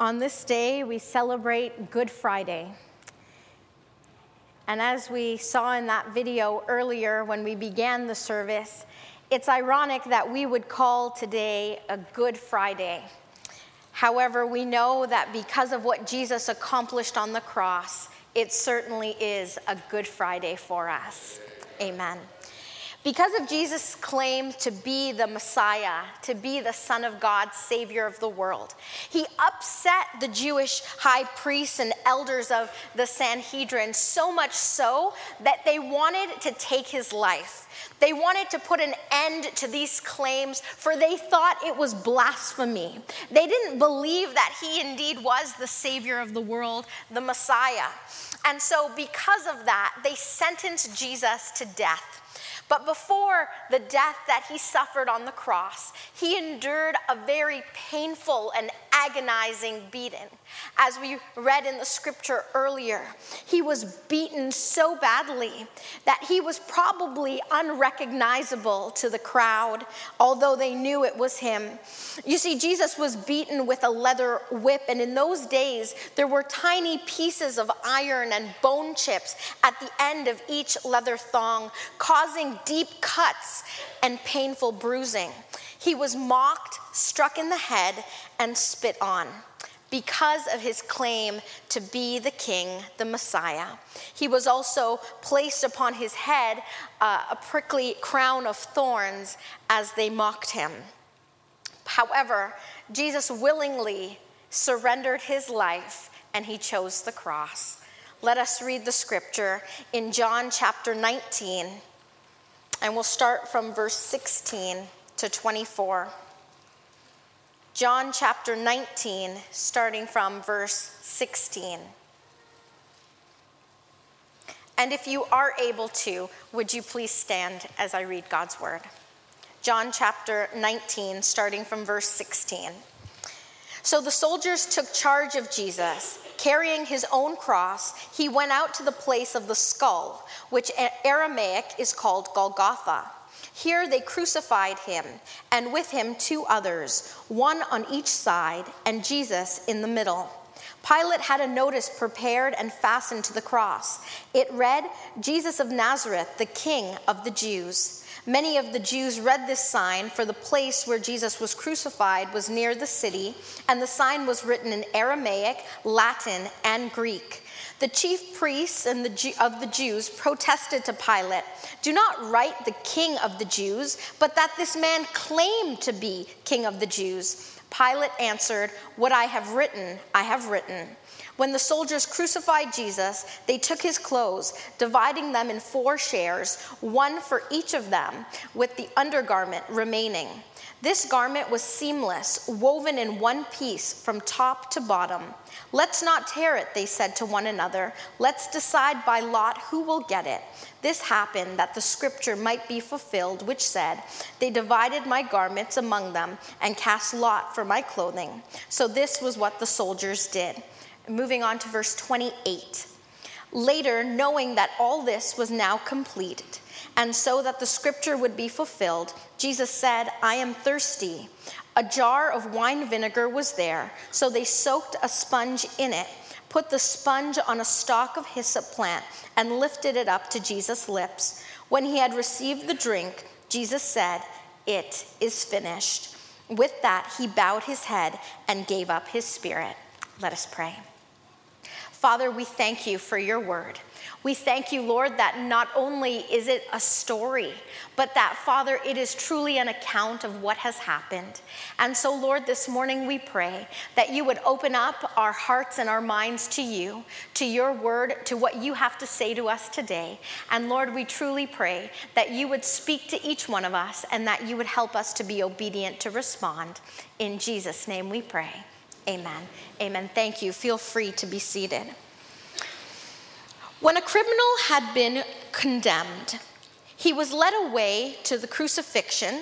On this day, we celebrate Good Friday. And as we saw in that video earlier when we began the service, it's ironic that we would call today a Good Friday. However, we know that because of what Jesus accomplished on the cross, it certainly is a Good Friday for us. Amen. Because of Jesus' claim to be the Messiah, to be the Son of God, Savior of the world, he upset the Jewish high priests and elders of the Sanhedrin so much so that they wanted to take his life. They wanted to put an end to these claims, for they thought it was blasphemy. They didn't believe that he indeed was the Savior of the world, the Messiah. And so, because of that, they sentenced Jesus to death. But before the death that he suffered on the cross, he endured a very painful and agonizing beating. As we read in the scripture earlier, he was beaten so badly that he was probably unrecognizable to the crowd, although they knew it was him. You see, Jesus was beaten with a leather whip, and in those days, there were tiny pieces of iron and bone chips at the end of each leather thong, causing deep cuts and painful bruising. He was mocked, struck in the head, and spit on because of his claim to be the king, the Messiah. He was also placed upon his head uh, a prickly crown of thorns as they mocked him. However, Jesus willingly surrendered his life and he chose the cross. Let us read the scripture in John chapter 19, and we'll start from verse 16 to 24. John chapter 19, starting from verse 16. And if you are able to, would you please stand as I read God's word? John chapter 19, starting from verse 16. So the soldiers took charge of Jesus. Carrying his own cross, he went out to the place of the skull, which Aramaic is called Golgotha here they crucified him, and with him two others, one on each side, and Jesus in the middle. Pilate had a notice prepared and fastened to the cross. It read, Jesus of Nazareth, the King of the Jews. Many of the Jews read this sign, for the place where Jesus was crucified was near the city, and the sign was written in Aramaic, Latin, and Greek. The chief priests and the of the Jews protested to Pilate, Do not write the king of the Jews, but that this man claimed to be king of the Jews. Pilate answered, What I have written, I have written. When the soldiers crucified Jesus, they took his clothes, dividing them in four shares, one for each of them, with the undergarment remaining. This garment was seamless, woven in one piece from top to bottom. Let's not tear it, they said to one another. Let's decide by lot who will get it. This happened that the scripture might be fulfilled, which said, They divided my garments among them and cast lot for my clothing. So this was what the soldiers did. Moving on to verse 28. Later, knowing that all this was now completed, and so that the scripture would be fulfilled, Jesus said, I am thirsty. A jar of wine vinegar was there, so they soaked a sponge in it, put the sponge on a stalk of hyssop plant, and lifted it up to Jesus' lips. When he had received the drink, Jesus said, It is finished. With that, he bowed his head and gave up his spirit. Let us pray. Father, we thank you for your word. We thank you, Lord, that not only is it a story, but that, Father, it is truly an account of what has happened. And so, Lord, this morning we pray that you would open up our hearts and our minds to you, to your word, to what you have to say to us today. And Lord, we truly pray that you would speak to each one of us and that you would help us to be obedient to respond. In Jesus' name we pray. Amen. Amen. Thank you. Feel free to be seated. When a criminal had been condemned, he was led away to the crucifixion,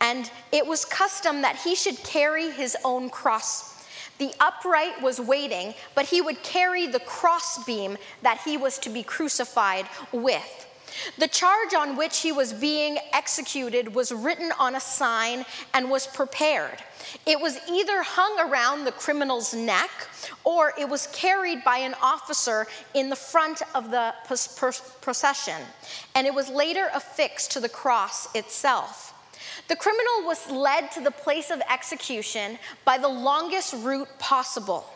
and it was custom that he should carry his own cross. The upright was waiting, but he would carry the crossbeam that he was to be crucified with. The charge on which he was being executed was written on a sign and was prepared. It was either hung around the criminal's neck or it was carried by an officer in the front of the procession, and it was later affixed to the cross itself. The criminal was led to the place of execution by the longest route possible.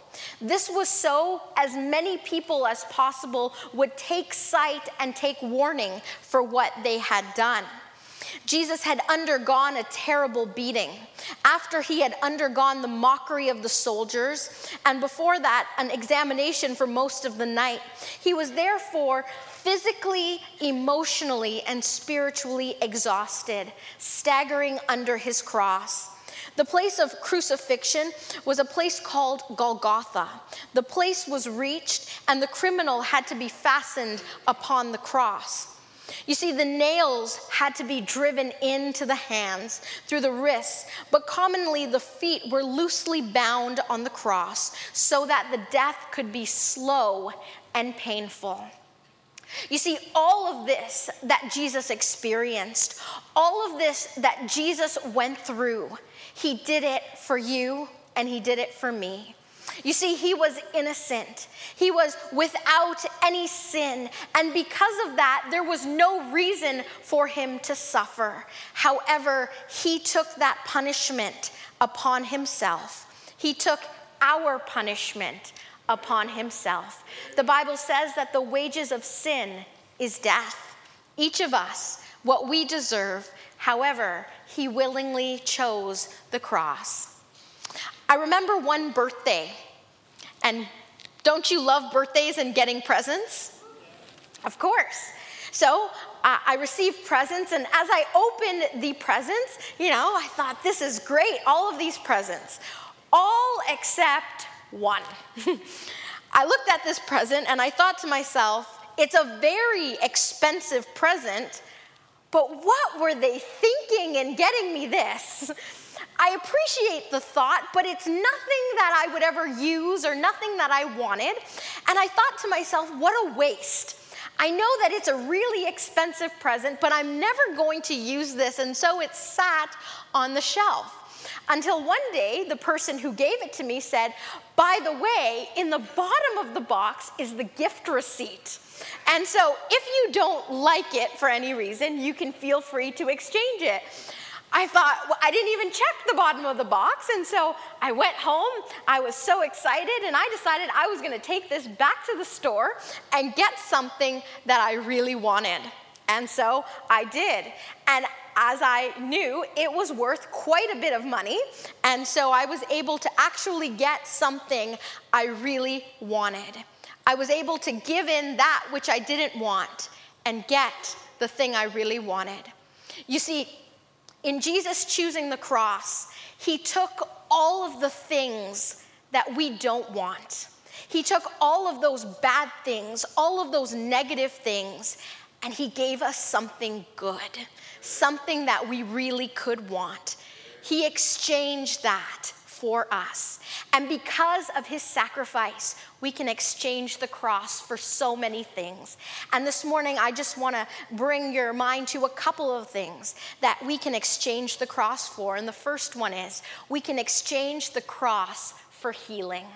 This was so as many people as possible would take sight and take warning for what they had done. Jesus had undergone a terrible beating. After he had undergone the mockery of the soldiers, and before that, an examination for most of the night, he was therefore physically, emotionally, and spiritually exhausted, staggering under his cross. The place of crucifixion was a place called Golgotha. The place was reached, and the criminal had to be fastened upon the cross. You see, the nails had to be driven into the hands through the wrists, but commonly the feet were loosely bound on the cross so that the death could be slow and painful. You see, all of this that Jesus experienced, all of this that Jesus went through, he did it for you and He did it for me. You see, he was innocent. He was without any sin. And because of that, there was no reason for him to suffer. However, he took that punishment upon himself. He took our punishment upon himself. The Bible says that the wages of sin is death. Each of us, what we deserve, However, he willingly chose the cross. I remember one birthday, and don't you love birthdays and getting presents? Of course. So uh, I received presents, and as I opened the presents, you know, I thought, this is great, all of these presents, all except one. I looked at this present and I thought to myself, it's a very expensive present, but what were they thinking in getting me this? I appreciate the thought, but it's nothing that I would ever use or nothing that I wanted. And I thought to myself, what a waste. I know that it's a really expensive present, but I'm never going to use this. And so it sat on the shelf. Until one day, the person who gave it to me said, By the way, in the bottom of the box is the gift receipt. And so if you don't like it for any reason, you can feel free to exchange it. I thought, well, I didn't even check the bottom of the box. And so I went home. I was so excited, and I decided I was going to take this back to the store and get something that I really wanted. And so I did. And as I knew, it was worth quite a bit of money. And so I was able to actually get something I really wanted. I was able to give in that which I didn't want and get the thing I really wanted. You see, in Jesus choosing the cross, he took all of the things that we don't want. He took all of those bad things, all of those negative things, and he gave us something good, something that we really could want. He exchanged that for us. And because of his sacrifice, we can exchange the cross for so many things. And this morning, I just want to bring your mind to a couple of things that we can exchange the cross for. And the first one is we can exchange the cross for healing.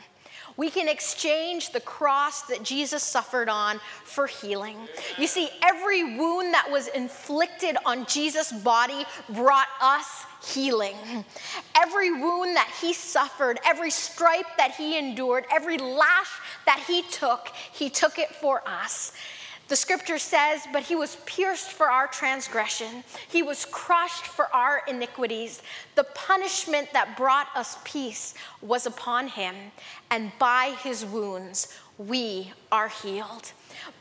We can exchange the cross that Jesus suffered on for healing. You see, every wound that was inflicted on Jesus' body brought us healing. Every wound that he suffered, every stripe that he endured, every lash that he took, he took it for us. The scripture says, But he was pierced for our transgression, he was crushed for our iniquities. The punishment that brought us peace was upon him, and by his wounds we are healed.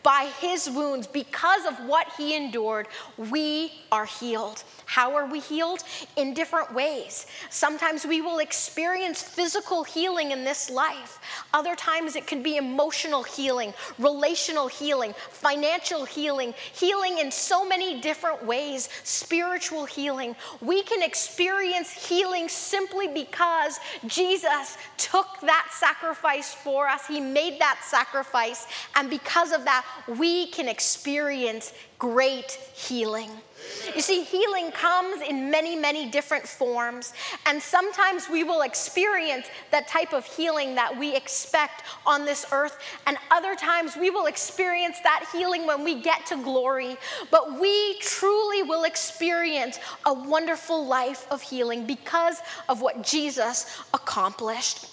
By his wounds, because of what he endured, we are healed. How are we healed? In different ways. Sometimes we will experience physical healing in this life. Other times it can be emotional healing, relational healing, financial healing, healing in so many different ways, spiritual healing. We can experience healing simply because Jesus took that sacrifice for us. He made that sacrifice. And because of that we can experience great healing. You see, healing comes in many, many different forms, and sometimes we will experience that type of healing that we expect on this earth, and other times we will experience that healing when we get to glory. But we truly will experience a wonderful life of healing because of what Jesus accomplished.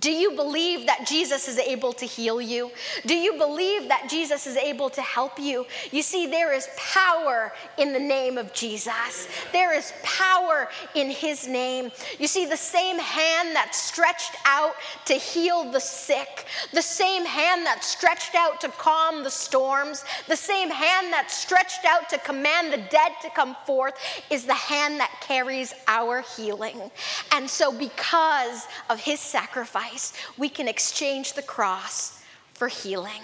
Do you believe that Jesus is able to heal you? Do you believe that Jesus is able to help you? You see, there is power in the name of Jesus. There is power in his name. You see, the same hand that stretched out to heal the sick, the same hand that stretched out to calm the storms, the same hand that stretched out to command the dead to come forth is the hand that carries our healing. And so, because of his sacrifice, sacrifice, we can exchange the cross for healing.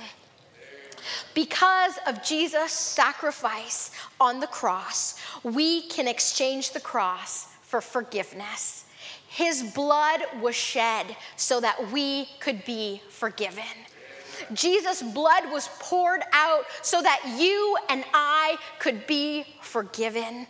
Because of Jesus' sacrifice on the cross, we can exchange the cross for forgiveness. His blood was shed so that we could be forgiven. Jesus' blood was poured out so that you and I could be forgiven.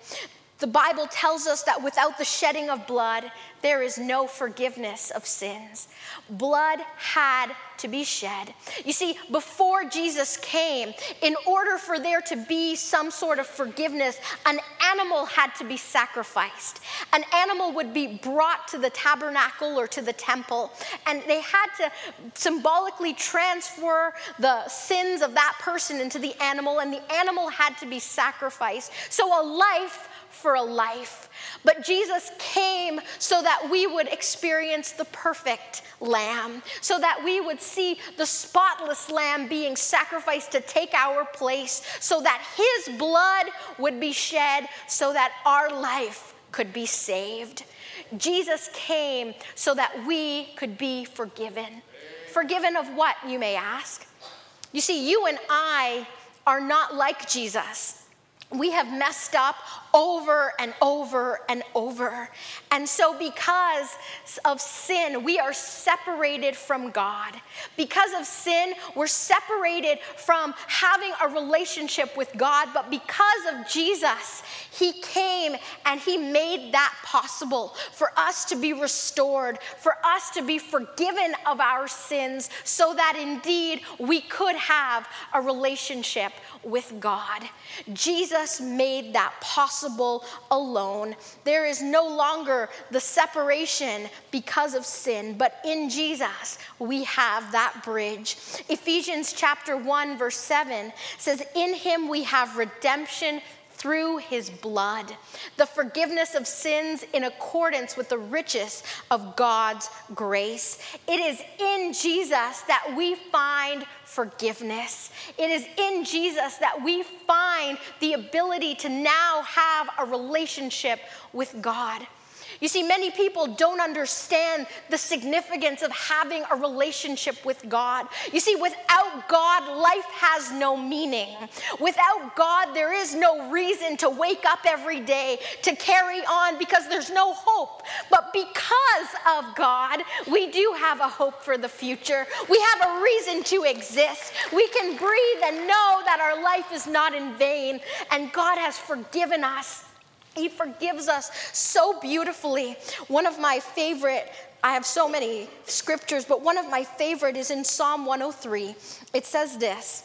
The Bible tells us that without the shedding of blood, there is no forgiveness of sins. Blood had to be shed. You see, before Jesus came, in order for there to be some sort of forgiveness, an animal had to be sacrificed. An animal would be brought to the tabernacle or to the temple, and they had to symbolically transfer the sins of that person into the animal, and the animal had to be sacrificed. So a life for a life. But Jesus came so that we would experience the perfect lamb, so that we would see the spotless lamb being sacrificed to take our place, so that his blood would be shed, so that our life could be saved. Jesus came so that we could be forgiven. Forgiven of what, you may ask? You see, you and I are not like Jesus we have messed up over and over and over. And so, because of sin, we are separated from God. Because of sin, we're separated from having a relationship with God. But because of Jesus, He came and He made that possible for us to be restored, for us to be forgiven of our sins, so that indeed we could have a relationship with God. Jesus made that possible alone. There is no longer the separation because of sin, but in Jesus we have that bridge. Ephesians chapter 1 verse 7 says in him we have redemption through his blood, the forgiveness of sins in accordance with the riches of God's grace. It is in Jesus that we find forgiveness. It is in Jesus that we find the ability to now have a relationship with God. You see, many people don't understand the significance of having a relationship with God. You see, without God, life has no meaning. Without God, there is no reason to wake up every day, to carry on, because there's no hope. But because of God, we do have a hope for the future. We have a reason to exist. We can breathe and know that our life is not in vain, and God has forgiven us he forgives us so beautifully. One of my favorite, I have so many scriptures, but one of my favorite is in Psalm 103. It says this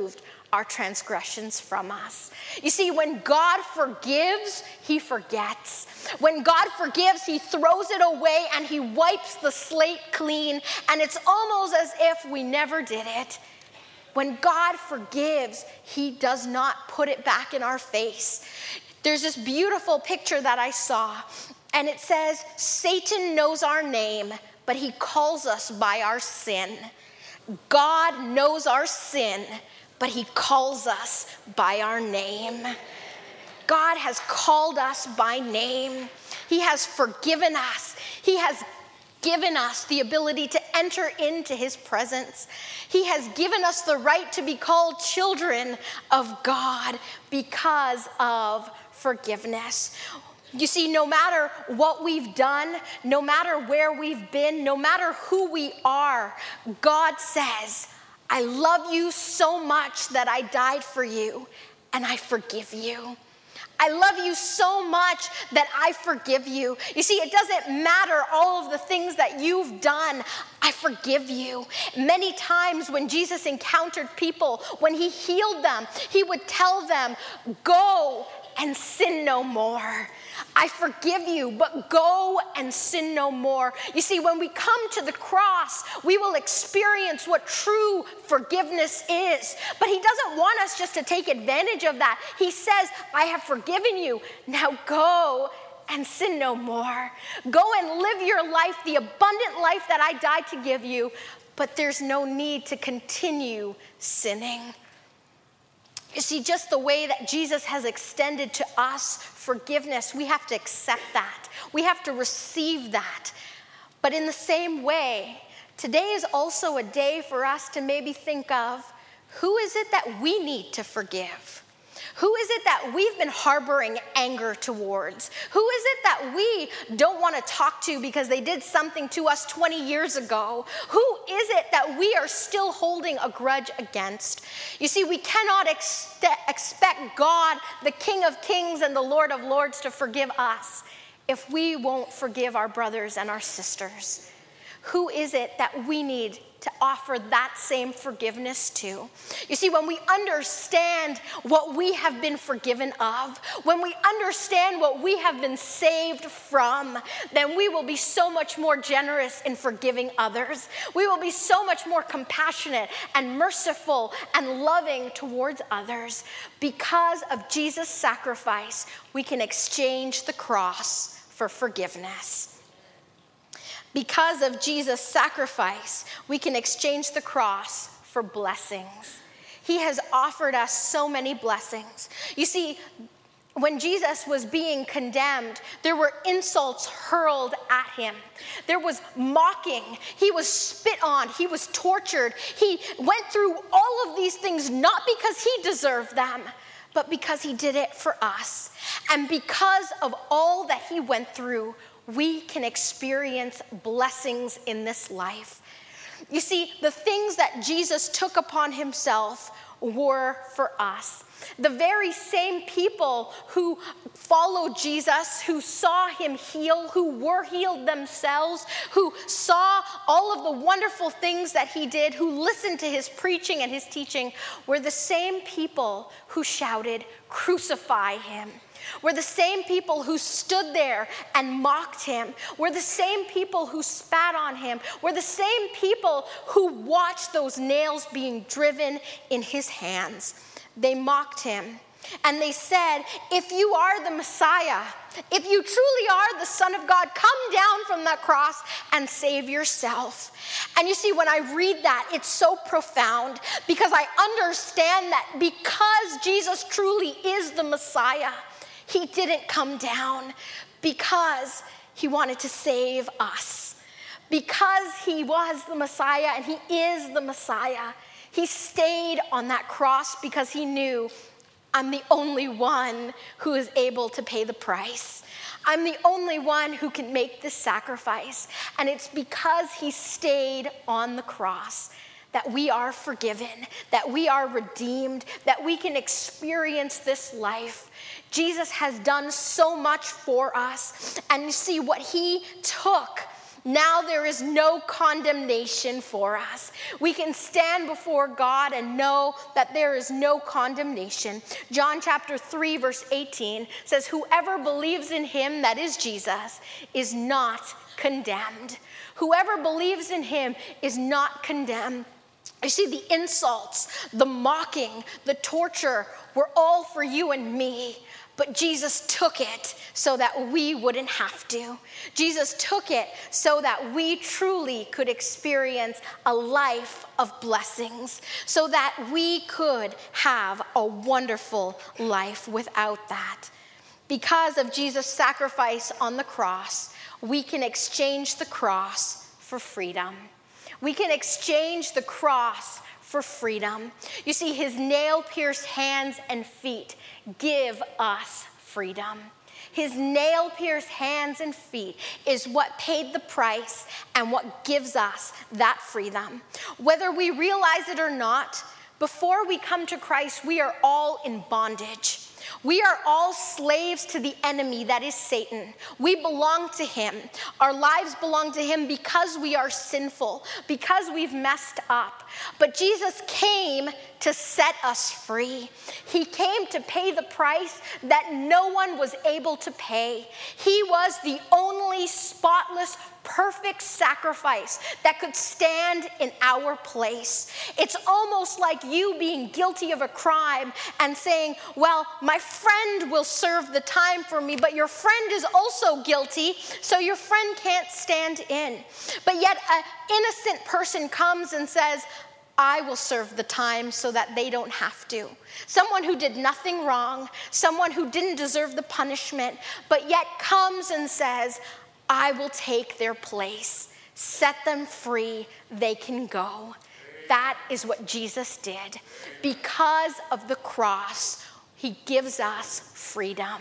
removed our transgressions from us. You see, when God forgives, He forgets. When God forgives, He throws it away and He wipes the slate clean, and it's almost as if we never did it. When God forgives, He does not put it back in our face. There's this beautiful picture that I saw, and it says, Satan knows our name, but he calls us by our sin. God knows our sin, but He calls us by our name. God has called us by name. He has forgiven us. He has given us the ability to enter into His presence. He has given us the right to be called children of God because of forgiveness. You see, no matter what we've done, no matter where we've been, no matter who we are, God says, I love you so much that I died for you and I forgive you. I love you so much that I forgive you. You see, it doesn't matter all of the things that you've done, I forgive you. Many times when Jesus encountered people, when he healed them, he would tell them, Go and sin no more. I forgive you, but go and sin no more. You see, when we come to the cross, we will experience what true forgiveness is. But He doesn't want us just to take advantage of that. He says, I have forgiven you. Now go and sin no more. Go and live your life, the abundant life that I died to give you, but there's no need to continue sinning. You see, just the way that Jesus has extended to us forgiveness, we have to accept that. We have to receive that. But in the same way, today is also a day for us to maybe think of who is it that we need to forgive? Who is it that we've been harboring anger towards? Who is it that we don't want to talk to because they did something to us 20 years ago? Who is it that we are still holding a grudge against? You see, we cannot ex- expect God, the King of Kings and the Lord of Lords, to forgive us if we won't forgive our brothers and our sisters. Who is it that we need to offer that same forgiveness to. You see, when we understand what we have been forgiven of, when we understand what we have been saved from, then we will be so much more generous in forgiving others. We will be so much more compassionate and merciful and loving towards others. Because of Jesus' sacrifice, we can exchange the cross for forgiveness. Because of Jesus' sacrifice, we can exchange the cross for blessings. He has offered us so many blessings. You see, when Jesus was being condemned, there were insults hurled at him. There was mocking. He was spit on. He was tortured. He went through all of these things not because he deserved them, but because he did it for us. And because of all that he went through, we can experience blessings in this life. You see, the things that Jesus took upon himself were for us. The very same people who followed Jesus, who saw him heal, who were healed themselves, who saw all of the wonderful things that he did, who listened to his preaching and his teaching, were the same people who shouted, Crucify him. We're the same people who stood there and mocked him. We're the same people who spat on him. We're the same people who watched those nails being driven in his hands. They mocked him. And they said, If you are the Messiah, if you truly are the Son of God, come down from that cross and save yourself. And you see, when I read that, it's so profound because I understand that because Jesus truly is the Messiah, he didn't come down because he wanted to save us. Because he was the Messiah and he is the Messiah, he stayed on that cross because he knew I'm the only one who is able to pay the price. I'm the only one who can make this sacrifice. And it's because he stayed on the cross that we are forgiven, that we are redeemed, that we can experience this life. Jesus has done so much for us. And you see what he took. Now there is no condemnation for us. We can stand before God and know that there is no condemnation. John chapter 3, verse 18 says, Whoever believes in him, that is Jesus, is not condemned. Whoever believes in him is not condemned. You see, the insults, the mocking, the torture were all for you and me. But Jesus took it so that we wouldn't have to. Jesus took it so that we truly could experience a life of blessings, so that we could have a wonderful life without that. Because of Jesus' sacrifice on the cross, we can exchange the cross for freedom. We can exchange the cross for freedom. You see, his nail pierced hands and feet give us freedom. His nail pierced hands and feet is what paid the price and what gives us that freedom. Whether we realize it or not, before we come to Christ, we are all in bondage. We are all slaves to the enemy that is Satan. We belong to him. Our lives belong to him because we are sinful, because we've messed up. But Jesus came to set us free. He came to pay the price that no one was able to pay. He was the only spotless, perfect sacrifice that could stand in our place. It's almost like you being guilty of a crime and saying, Well, my friend will serve the time for me, but your friend is also guilty, so your friend can't stand in. But yet, an innocent person comes and says, I will serve the time so that they don't have to. Someone who did nothing wrong, someone who didn't deserve the punishment, but yet comes and says, I will take their place. Set them free, they can go. That is what Jesus did. Because of the cross, he gives us freedom.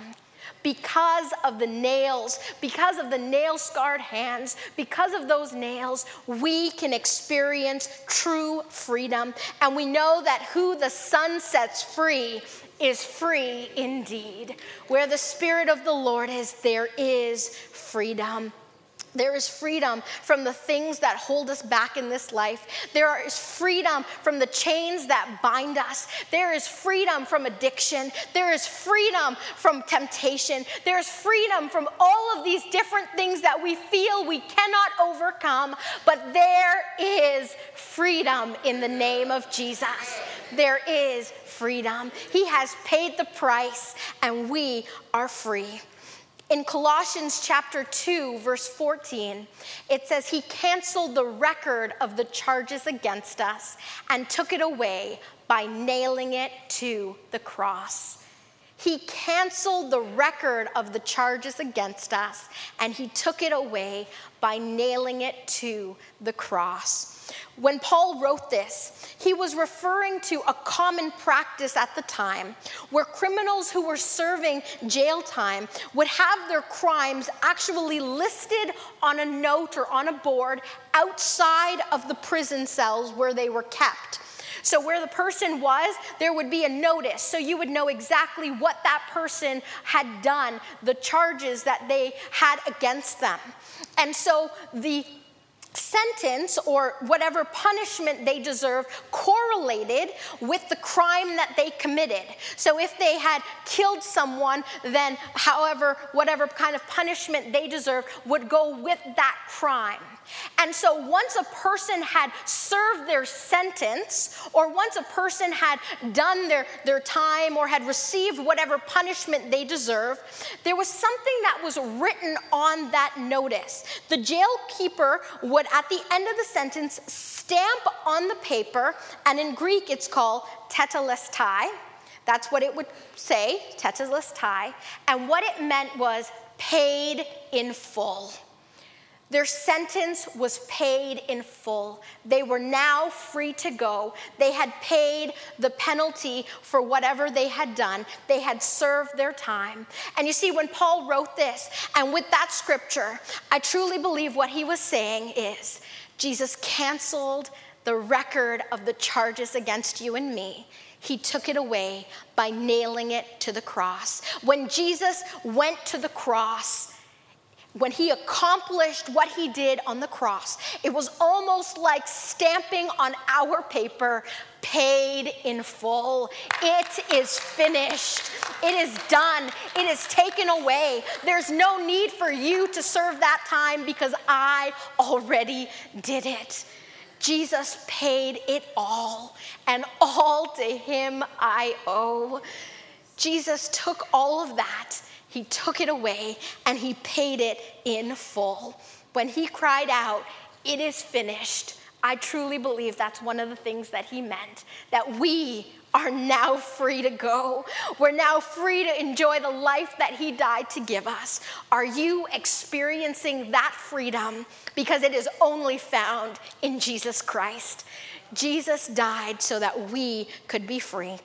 Because of the nails, because of the nail scarred hands, because of those nails, we can experience true freedom. And we know that who the Son sets free is free indeed. Where the Spirit of the Lord is, there is freedom. There is freedom from the things that hold us back in this life. There is freedom from the chains that bind us. There is freedom from addiction. There is freedom from temptation. There is freedom from all of these different things that we feel we cannot overcome. But there is freedom in the name of Jesus. There is freedom. He has paid the price, and we are free. In Colossians chapter 2, verse 14, it says, He canceled the record of the charges against us and took it away by nailing it to the cross. He canceled the record of the charges against us and he took it away by nailing it to the cross. When Paul wrote this, he was referring to a common practice at the time where criminals who were serving jail time would have their crimes actually listed on a note or on a board outside of the prison cells where they were kept. So, where the person was, there would be a notice. So, you would know exactly what that person had done, the charges that they had against them. And so, the sentence or whatever punishment they deserve correlated with the crime that they committed. So if they had killed someone, then however, whatever kind of punishment they deserve would go with that crime. And so once a person had served their sentence, or once a person had done their, their time or had received whatever punishment they deserve, there was something that was written on that notice. The jail keeper would, at the end of the sentence, stamp on the paper, and in Greek it's called tetelestai. That's what it would say, tetelestai. And what it meant was paid in full. Their sentence was paid in full. They were now free to go. They had paid the penalty for whatever they had done. They had served their time. And you see, when Paul wrote this, and with that scripture, I truly believe what he was saying is Jesus canceled the record of the charges against you and me. He took it away by nailing it to the cross. When Jesus went to the cross, when he accomplished what he did on the cross, it was almost like stamping on our paper, paid in full. It is finished. It is done. It is taken away. There's no need for you to serve that time because I already did it. Jesus paid it all, and all to him I owe. Jesus took all of that, he took it away, and he paid it in full. When he cried out, It is finished, I truly believe that's one of the things that he meant that we are now free to go. We're now free to enjoy the life that He died to give us. Are you experiencing that freedom? Because it is only found in Jesus Christ. Jesus died so that we could be free.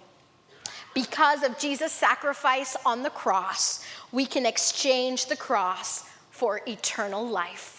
Because of Jesus' sacrifice on the cross, we can exchange the cross for eternal life.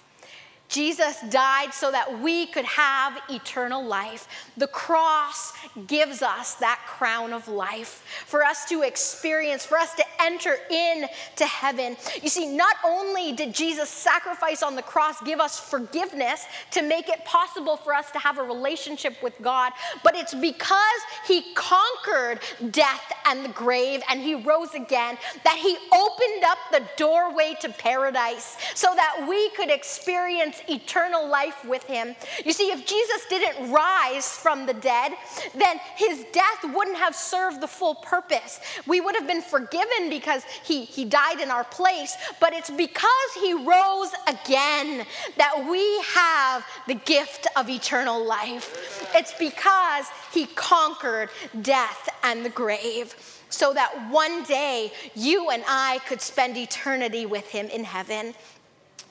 Jesus died so that we could have eternal life. The cross gives us that crown of life for us to experience, for us to enter in to heaven. You see, not only did Jesus' sacrifice on the cross give us forgiveness to make it possible for us to have a relationship with God, but it's because he conquered death and the grave and he rose again that he opened up the doorway to paradise so that we could experience eternal life with him. You see, if Jesus didn't rise from the dead, then his death wouldn't have served the full purpose. We would have been forgiven because he, he died in our place, but it's because he rose again that we have the gift of eternal life. It's because he conquered death and the grave so that one day you and I could spend eternity with him in heaven.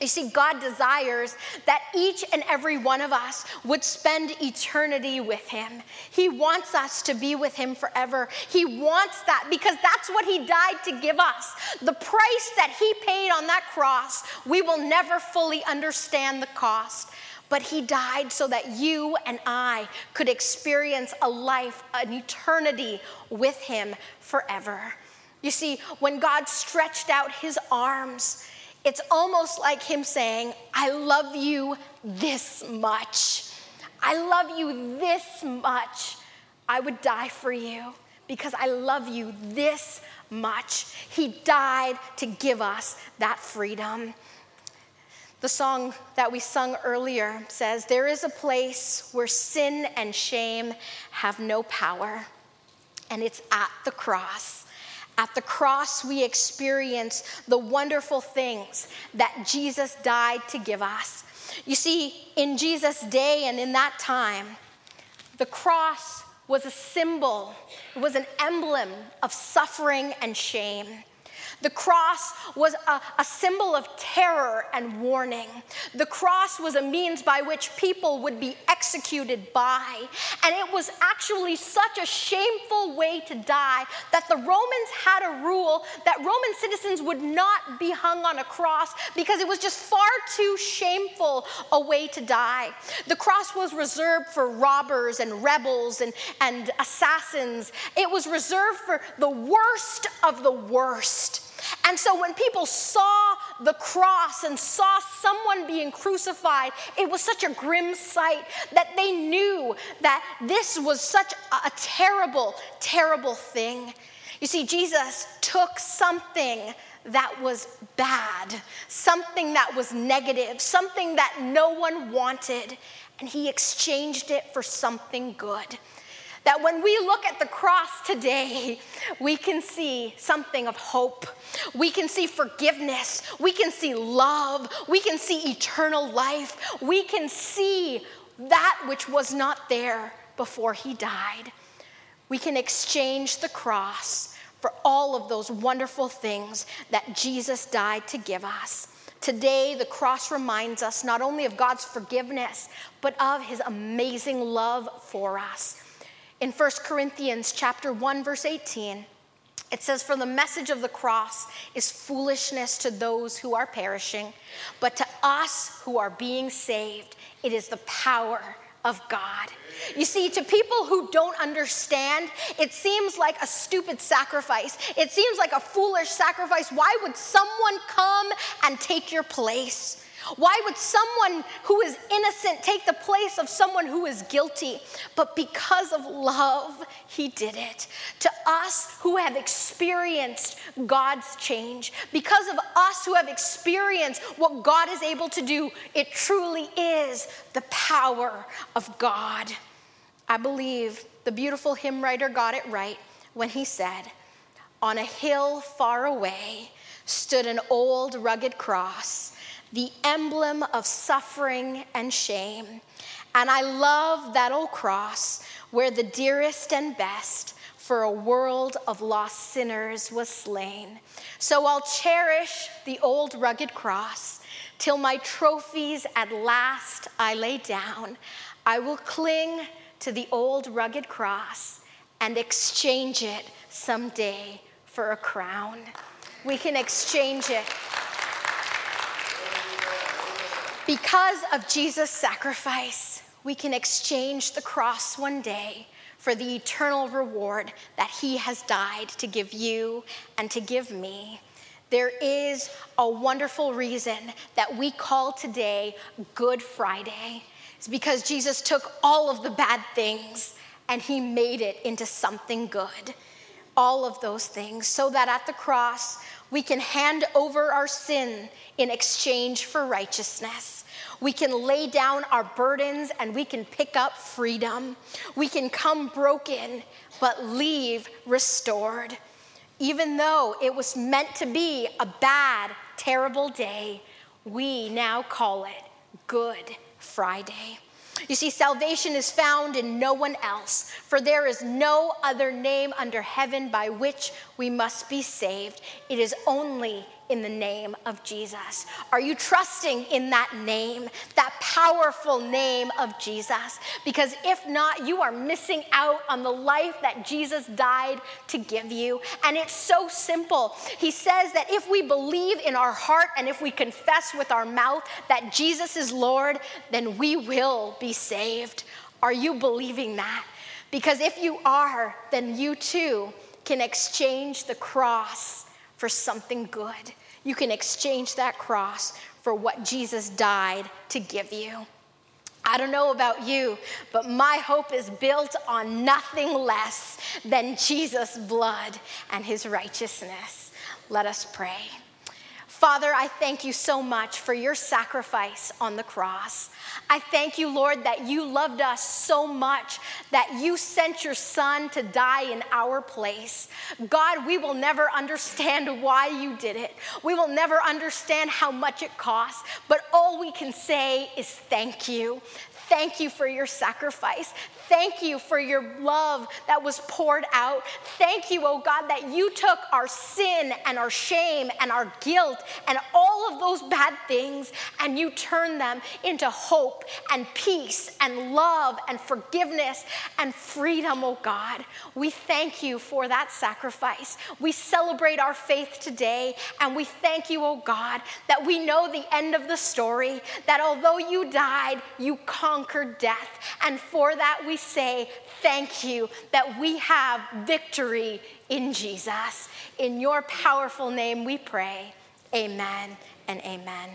You see, God desires that each and every one of us would spend eternity with Him. He wants us to be with Him forever. He wants that because that's what He died to give us. The price that He paid on that cross, we will never fully understand the cost. But He died so that you and I could experience a life, an eternity with Him forever. You see, when God stretched out His arms, it's almost like him saying, I love you this much. I love you this much. I would die for you because I love you this much. He died to give us that freedom. The song that we sung earlier says, There is a place where sin and shame have no power, and it's at the cross. At the cross, we experience the wonderful things that Jesus died to give us. You see, in Jesus' day and in that time, the cross was a symbol, it was an emblem of suffering and shame. The cross was a, a, symbol of terror and warning. The cross was a means by which people would be executed by. And it was actually such a shameful way to die that the Romans had a rule that Roman citizens would not be hung on a cross because it was just far too shameful a way to die. The cross was reserved for robbers and rebels and, and assassins, it was reserved for the worst of the worst. And so when people saw the cross and saw someone being crucified, it was such a grim sight that they knew that this was such a terrible, terrible thing. You see, Jesus took something that was bad, something that was negative, something that no one wanted, and he exchanged it for something good that when we look at the cross today, we can see something of hope. We can see forgiveness. We can see love. We can see eternal life. We can see that which was not there before he died. We can exchange the cross for all of those wonderful things that Jesus died to give us. Today, the cross reminds us not only of God's forgiveness, but of his amazing love for us. In 1 Corinthians chapter 1 verse 18, it says for the message of the cross is foolishness to those who are perishing, but to us who are being saved, it is the power of God. You see, to people who don't understand, it seems like a stupid sacrifice. It seems like a foolish sacrifice. Why would someone come and take your place? Why would someone who is innocent take the place of someone who is guilty? But because of love, he did it. To us who have experienced God's change, because of us who have experienced what God is able to do, it truly is the power of God. I believe the beautiful hymn writer got it right when he said, on a hill far away, stood an old rugged cross, the emblem of suffering and shame. And I love that old cross where the dearest and best for a world of lost sinners was slain. So I'll cherish the old rugged cross till my trophies at last I lay down. I will cling to the old rugged cross and exchange it someday for a crown. We can exchange it. Because of Jesus' sacrifice, we can exchange the cross one day for the eternal reward that he has died to give you and to give me. There is a wonderful reason that we call today Good Friday. It's because Jesus took all of the bad things and he made it into something good. All of those things, so that at the cross we can hand over our sin in exchange for righteousness. We can lay down our burdens and we can pick up freedom. We can come broken but leave restored. Even though it was meant to be a bad, terrible day, we now call it Good Friday. You see, salvation is found in no one else, for there is no other name under heaven by which we must be saved. It is only in the name of Jesus? Are you trusting in that name, that powerful name of Jesus? Because if not, you are missing out on the life that Jesus died to give you. And it's so simple. He says that if we believe in our heart and if we confess with our mouth that Jesus is Lord, then we will be saved. Are you believing that? Because if you are, then you too can exchange the cross for something good. You can exchange that cross for what Jesus died to give you. I don't know about you, but my hope is built on nothing less than Jesus' blood and his righteousness. Let us pray. Father, I thank you so much for your sacrifice on the cross. I thank you, Lord, that you loved us so much that you sent your son to die in our place. God, we will never understand why you did it. We will never understand how much it costs, but all we can say is thank you. Thank you for your sacrifice. Thank you for your love that was poured out. Thank you, oh God, that you took our sin and our shame and our guilt and all of those bad things and you turned them into hope and peace and love and forgiveness and freedom, oh God. We thank you for that sacrifice. We celebrate our faith today and we thank you, oh God, that we know the end of the story, that although you died, you conquered death. And for that, we say thank you that we have victory in Jesus. In your powerful name we pray. Amen and amen.